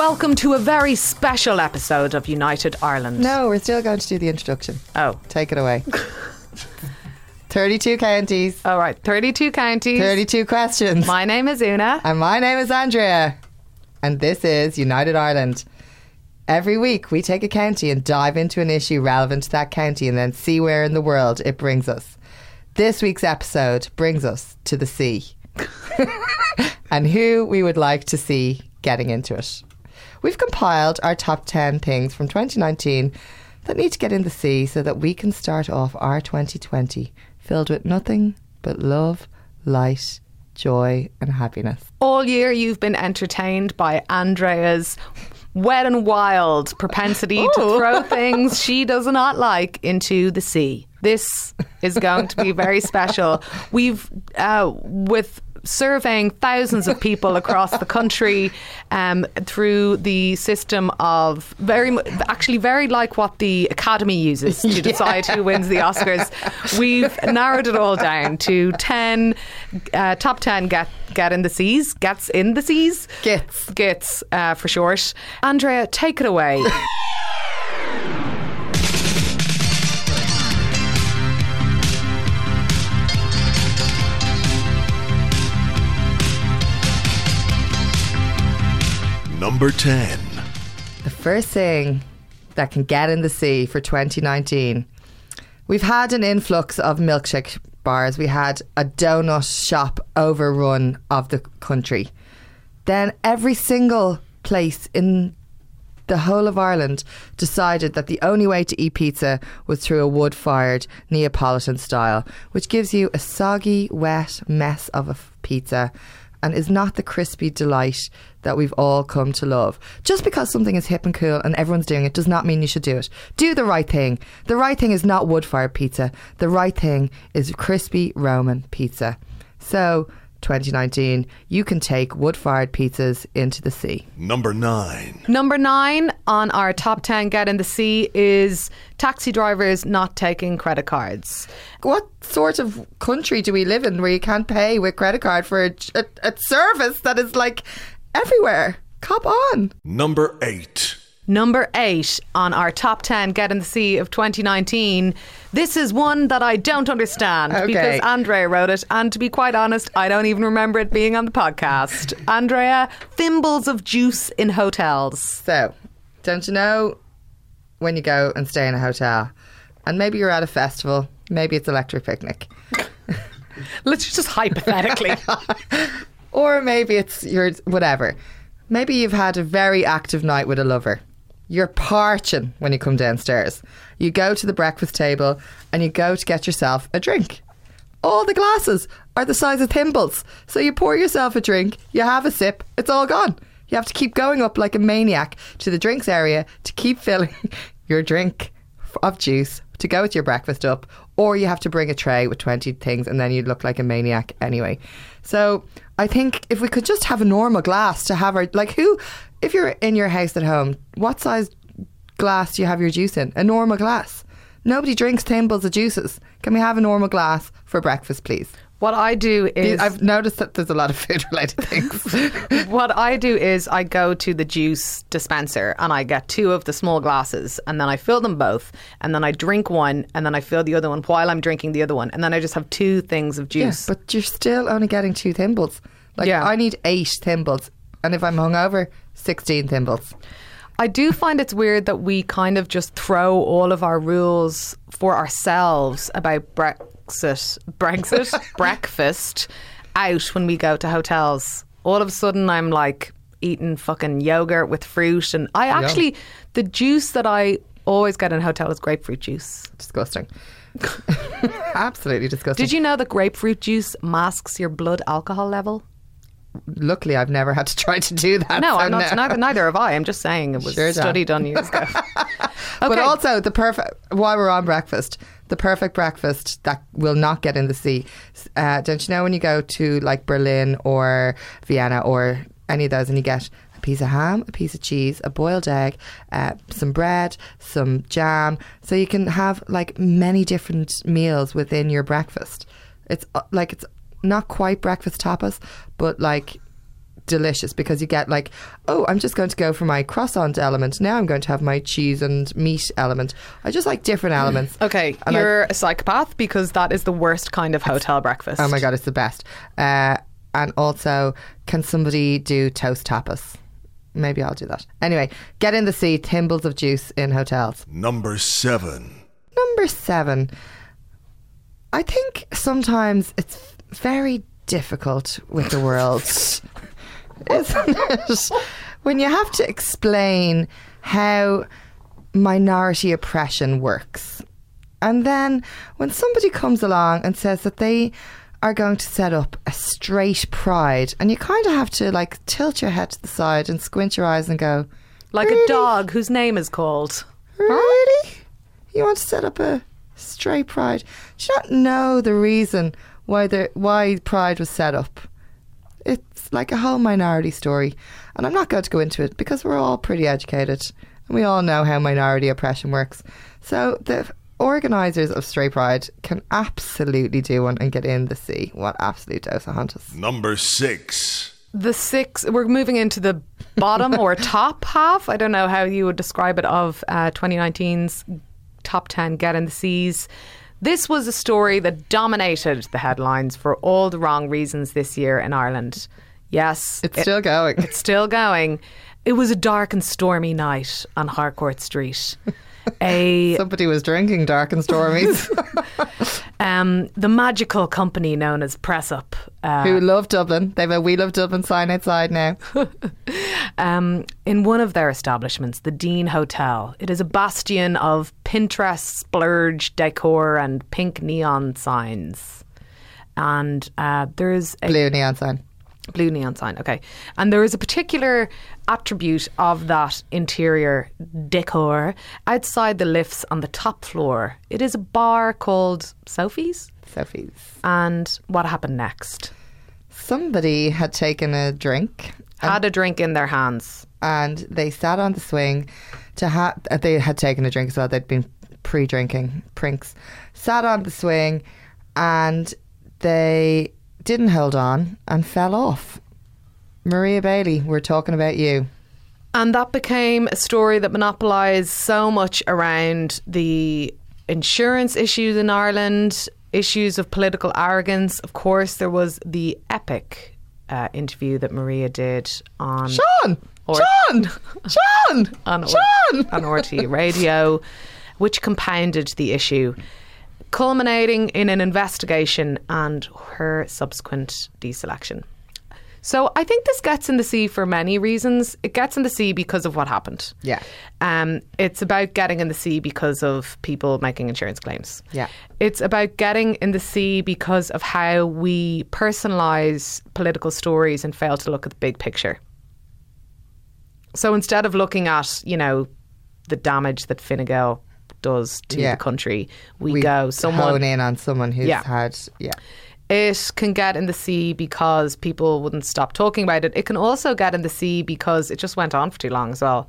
Welcome to a very special episode of United Ireland. No, we're still going to do the introduction. Oh. Take it away. 32 counties, All right, 32 counties. 32 questions. My name is Una. and my name is Andrea. And this is United Ireland. Every week, we take a county and dive into an issue relevant to that county and then see where in the world it brings us. This week's episode brings us to the sea and who we would like to see getting into it. We've compiled our top 10 things from 2019 that need to get in the sea so that we can start off our 2020 filled with nothing but love, light, joy, and happiness. All year you've been entertained by Andrea's wet and wild propensity to throw things she does not like into the sea. This is going to be very special. We've, uh, with surveying thousands of people across the country um, through the system of very actually very like what the academy uses to decide who wins the oscars. We've narrowed it all down to 10 uh, top 10 get get in the seas gets in the seas Gets. gets uh, for short. Andrea take it away Number 10. The first thing that can get in the sea for 2019. We've had an influx of milkshake bars. We had a donut shop overrun of the country. Then every single place in the whole of Ireland decided that the only way to eat pizza was through a wood fired Neapolitan style, which gives you a soggy, wet mess of a f- pizza and is not the crispy delight that we've all come to love. Just because something is hip and cool and everyone's doing it does not mean you should do it. Do the right thing. The right thing is not wood fired pizza, the right thing is crispy Roman pizza. So, 2019, you can take wood fired pizzas into the sea. Number 9. Number nine on our top 10 get in the sea is taxi drivers not taking credit cards. What sort of country do we live in where you can't pay with credit card for a, a, a service that is like everywhere? Cop on. Number 8. Number eight on our top 10 Get in the Sea of 2019. This is one that I don't understand Okay. because Andrea wrote it. And to be quite honest, I don't even remember it being on the podcast. Andrea, thimbles of juice in hotels. So, don't you know when you go and stay in a hotel and maybe you're at a festival, maybe it's Electric Picnic, Let's just hypothetically. or maybe it's your whatever. Maybe you've had a very active night with a lover. You're parching when you come downstairs. You go to the breakfast table and you go to get yourself a drink. All the glasses are the size of thimbles. So you pour yourself a drink, you have a sip, it's all gone. You have to keep going up like a maniac to the drinks area to keep filling your drink of juice to go with your breakfast up, or you have to bring a tray with 20 things and then you look like a maniac anyway. So I think if we could just have a normal glass to have our, like, who, if you're in your house at home, what size glass do you have your juice in? A normal glass. Nobody drinks thimbles of juices. Can we have a normal glass for breakfast, please? what I do is. I've noticed that there's a lot of food related things. what I do is I go to the juice dispenser and I get two of the small glasses and then I fill them both and then I drink one and then I fill the other one while I'm drinking the other one and then I just have two things of Yeah, juice. but you're still only getting two thimbles. Like Yeah. I need eight thimbles, and if I'm hungover, sixteen thimbles. I do find it's weird that we kind of just throw all of our rules for ourselves about Brexit, Brexit, breakfast out when we go to hotels. All of a sudden, I'm like eating fucking yogurt with fruit, and I actually the juice that I always get in a hotel is grapefruit juice. Disgusting. Absolutely disgusting. Did you know that grapefruit juice masks your blood alcohol level? Luckily, I've never had to try to do that. No, so I'm not. no. Neither, neither have I. I'm just saying it was Sure, Dan. study done years ago. But also the perfect while we're on breakfast, the perfect breakfast that will not get in the sea. Uh, don't you know when you go to like Berlin or Vienna or any of those, and you get a piece of ham, a piece of cheese, a boiled egg, uh, some bread, some jam, so you can have like many different meals within your breakfast. It's uh, like it's not quite breakfast tapas, but like delicious because you get like, oh, I'm just going to go for my croissant element. Now I'm going to have my cheese and meat element. I just like different elements. Okay, And I- you're a psychopath because that is the worst kind of hotel breakfast. Oh my god, it's the best. Uh, and also, can somebody do toast tapas? Maybe I'll do that. Anyway, get in the sea, thimbles of juice in hotels. Number 7. Number seven. I think sometimes it's very difficult with the world, isn't it? When you have to explain how minority oppression works. And then when somebody comes along and says that they are going to set up a straight pride, and you kind of have to like tilt your head to the side and squint your eyes and go, like Really? a dog whose name is called. Really? You want to set up a straight pride? Do you not know the reason why the why pride was set up? It's like a whole minority story, and I'm not going to go into it because we're all pretty educated and we all know how minority oppression works. So the organisers of Straight Pride can absolutely do one and get in the sea. What absolute dose of hunters. Number 6. The six, we're moving into the bottom or top half. I don't know how you would describe it of uh, 2019's top 10 Get in the Seas. This was a story that dominated the headlines for all the wrong reasons this year in Ireland. Yes, It's it- still going. it's still going. It was a dark and stormy night on Harcourt Street. A Somebody was drinking dark and stormy. um, the magical company known as Press Up uh, Who love Dublin? They've a We Love Dublin sign outside now. um, in one of their establishments, the Dean Hotel. It is a bastion of Pinterest splurge decor and pink neon signs. And uh, there's a Blue neon sign. Blue neon sign. Okay, and there is a particular attribute of that interior decor outside the lifts on the top floor. It is a bar called Sophie's. Sophie's. And what happened next? Somebody had taken a drink Had a drink in their hands. and they sat on the swing to have. Uh, they had taken a drink as well. They'd been pre-drinking prinks. Sat on the swing, and they didn't hold on and fell off. Maria Bailey, we're talking about you. And that became a story that monopolised so much around the insurance issues in Ireland, issues of political arrogance. Of course, there was the epic uh, interview that Maria did on Sean, Or- Sean, Sean, on, Sean. on RTÉ Radio, which compounded the issue, culminating in an investigation and her subsequent deselection. So I think this gets in the sea for many reasons. It gets in the sea because of what happened. Yeah. Um, it's about getting in the sea because of people making insurance claims. Yeah. It's about getting in the sea because of how we personalise political stories and fail to look at the big picture. So instead of looking at, you know, the damage that Fine Gael does to Yeah. the country, we, We go someone hone in on someone who's Yeah. had yeah. it can get in the sea because people wouldn't stop talking about it. It can also get in the sea because it just went on for too long as well.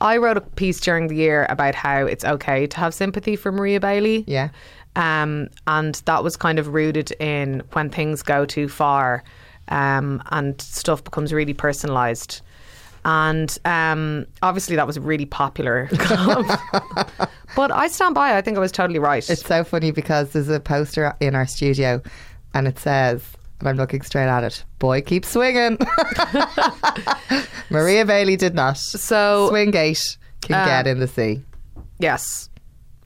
I wrote a piece during the year about how it's okay to have sympathy for Maria Bailey. Yeah. Um, and that was kind of rooted in when things go too far um, and stuff becomes really personalised. And um, obviously, that was really popular. but I stand by. it. I think I was totally right. It's so funny because there's a poster in our studio and it says, and I'm looking straight at it, boy keep swinging. Maria Bailey did not. so Swingate can Uh, get in the sea. yes,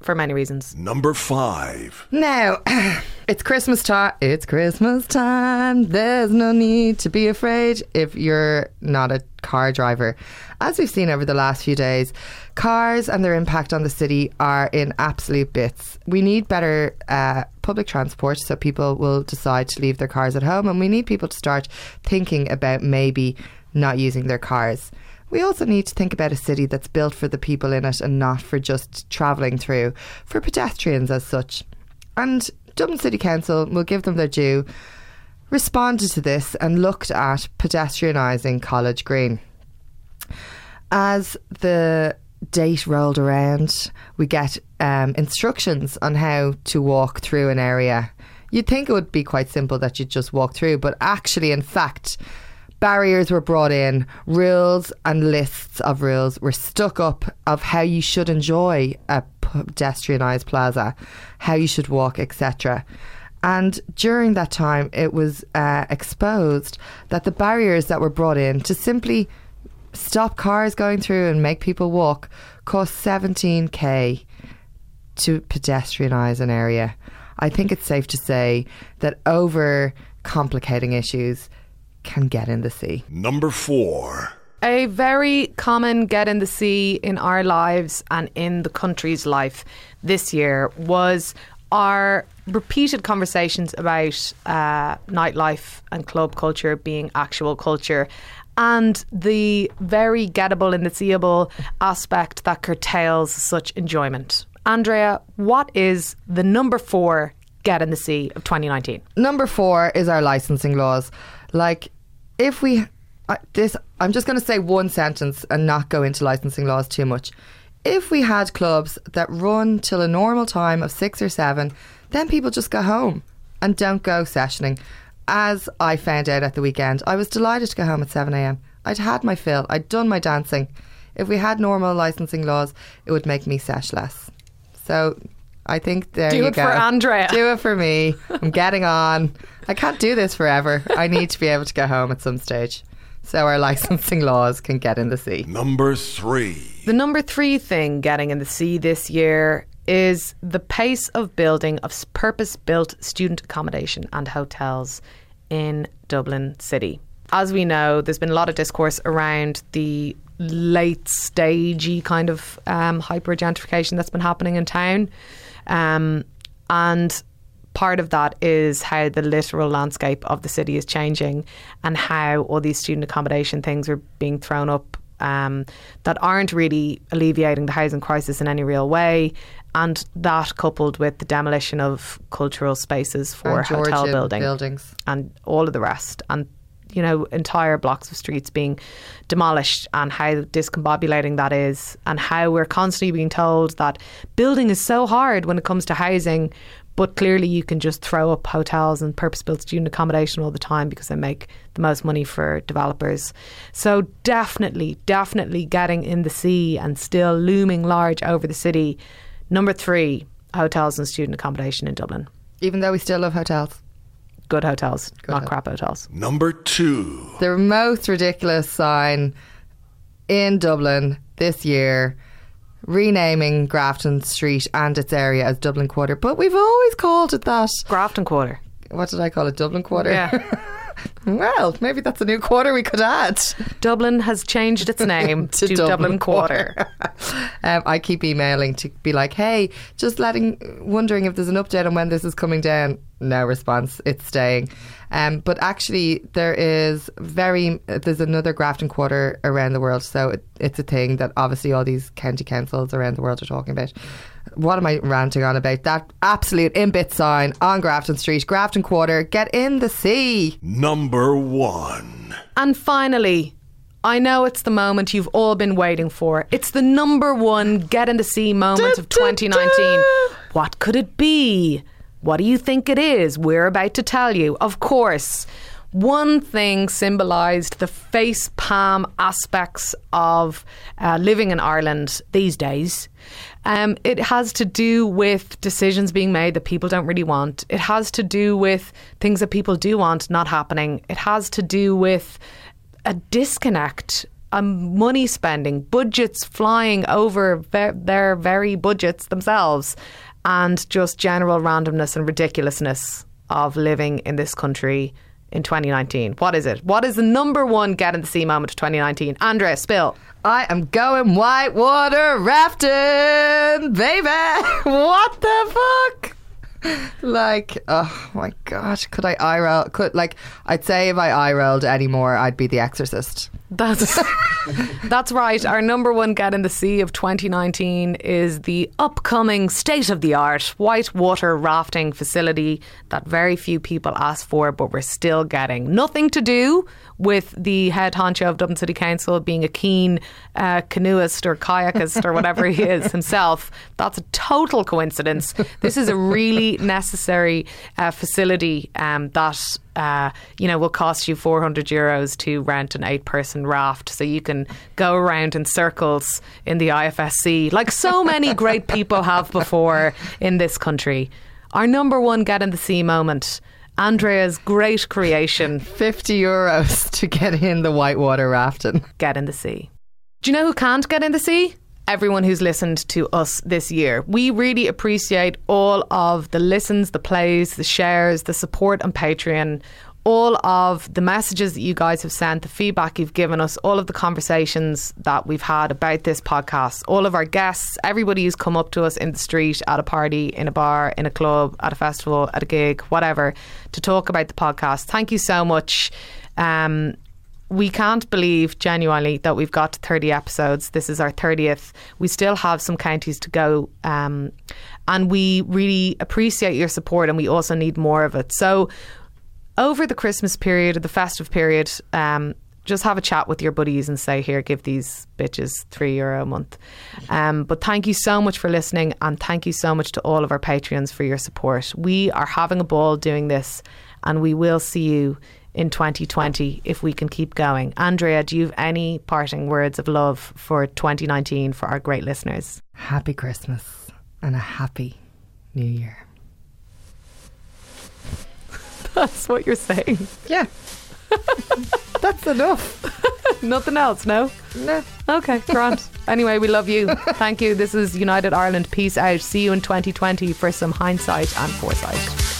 for many reasons. Number 5. Now, it's Christmas time. It's Christmas time. There's no need to be afraid if you're not a car driver. As we've seen over the last few days, cars and their impact on the city are in absolute bits. We need better uh, public transport so people will decide to leave their cars at home, and we need people to start thinking about maybe not using their cars. We also need to think about a city that's built for the people in it and not for just travelling through, for pedestrians as such. And Dublin City Council will give them their due, responded to this and looked at pedestrianising College Green. As the date rolled around, we get um, instructions on how to walk through an area. You'd think it would be quite simple that you'd just walk through, but actually, in fact, barriers were brought in, rules and lists of rules were stuck up of how you should enjoy a pedestrianised plaza, how you should walk, etc. And during that time, it was uh, exposed that the barriers that were brought in to simply stop cars going through and make people walk cost 17k to pedestrianise an area. I think it's safe to say that over complicating issues can get in the sea. Number four. A very common get in the sea in our lives and in the country's life this year was our repeated conversations about uh, nightlife and club culture being actual culture and the very gettable and the seeable aspect that curtails such enjoyment. Andrea, what is the number four get in the sea of 2019? Number four is our licensing laws. Like, if we I this, I'm just going to say one sentence and not go into licensing laws too much. If we had clubs that run till a normal time of six or seven, then people just go home and don't go sessioning. As I found out at the weekend, I was delighted to go home at 7 a.m. I'd had my fill, I'd done my dancing. If we had normal licensing laws, it would make me sesh less. So I think there Do you it for Andrea. Do it for me. I'm getting on. I can't do this forever. I need to be able to go home at some stage. So our licensing laws can get in the sea. Number three. The number three thing getting in the sea this year is the pace of building of purpose built student accommodation and hotels in Dublin City. As we know, there's been a lot of discourse around the late stagey kind of um, hyper gentrification that's been happening in town. Um, and part of that is how the literal landscape of the city is changing and how all these student accommodation things are being thrown up um, that aren't really alleviating the housing crisis in any real way. And that coupled with the demolition of cultural spaces for And hotel building buildings. and all of the rest. And you know, entire blocks of streets being demolished and how discombobulating that is, and how we're constantly being told that building is so hard when it comes to housing, but clearly you can just throw up hotels and purpose built student accommodation all the time because they make the most money for developers. So, definitely, definitely getting in the sea and still looming large over the city. Number three, hotels and student accommodation in Dublin. Even though we still love hotels. Good hotels, not hotels. crap hotels. Number two. The most ridiculous sign in Dublin this year renaming Grafton Street and its area as Dublin Quarter. But we've always called it that. Grafton Quarter. What did I call it? Dublin Quarter? Yeah. well, maybe that's a new quarter we could add. Dublin has changed its name to, Dublin, Quarter. um, I keep emailing to be like, hey, just letting, wondering if there's an update on when this is coming down. No response. It's staying. Um, but actually, there is very, there's another Grafton Quarter around the world. So it, it's a thing that obviously all these county councils around the world are talking about. What am I ranting on about? That absolute in bit sign on Grafton Street, Grafton Quarter, get in the sea. Number one. and finally, I know it's the moment you've all been waiting for. It's the number one get in the sea moment of 2019. What could it be? What do you think it is? We're about to tell you. Of course, one thing symbolised the face palm aspects of uh, living in Ireland these days. Um, it has to do with decisions being made that people don't really want. It has to do with things that people do want not happening. It has to do with a disconnect. Um, money spending, budgets flying over ve- their very budgets themselves, and just general randomness and ridiculousness of living in this country in 2019. What is it? What is the number one get in the sea moment of 2019? Andrea, spill. I am going whitewater rafting, baby. what the fuck? Like, oh my god, could I eye roll? Could like, I'd say if I eye rolled anymore, I'd be the Exorcist. That's that's right. Our number one get in the sea of 2019 is the upcoming state of the art whitewater rafting facility that very few people ask for, but we're still getting. Nothing to do with the head honcho of Dublin City Council being a keen uh, canoeist or kayakist or whatever he is himself. That's a total coincidence. This is a really necessary uh, facility um, that uh, you know, will cost you 400 euros to rent an eight person raft so you can go around in circles in the IFSC, like so many great people have before in this country. Our number one get in the sea moment. Andrea's great creation, 50 euros to get in the whitewater rafting. get in the sea. Do you know who can't get in the sea? Everyone who's listened to us this year. We really appreciate all of the listens, the plays, the shares, the support on Patreon, all of the messages that you guys have sent, the feedback you've given us, all of the conversations that we've had about this podcast, all of our guests, everybody who's come up to us in the street, at a party, in a bar, in a club, at a festival, at a gig, whatever, to talk about the podcast. Thank you so much. Um, we can't believe genuinely that we've got 30 episodes. This is our 30th. We still have some counties to go. Um, and we really appreciate your support and we also need more of it. So, over the Christmas period or the festive period, um, just have a chat with your buddies and say, here, give these bitches three euro a month. Um, but thank you so much for listening and thank you so much to all of our Patreons for your support. We are having a ball doing this and we will see you in 2020 if we can keep going. Andrea, do you have any parting words of love for 2019 for our great listeners? Happy Christmas and a happy New Year. That's what you're saying. Yeah. That's enough. Nothing else, no? No. Okay, Grant. anyway, we love you. Thank you. This is United Ireland. Peace out. See you in 2020 for some hindsight and foresight.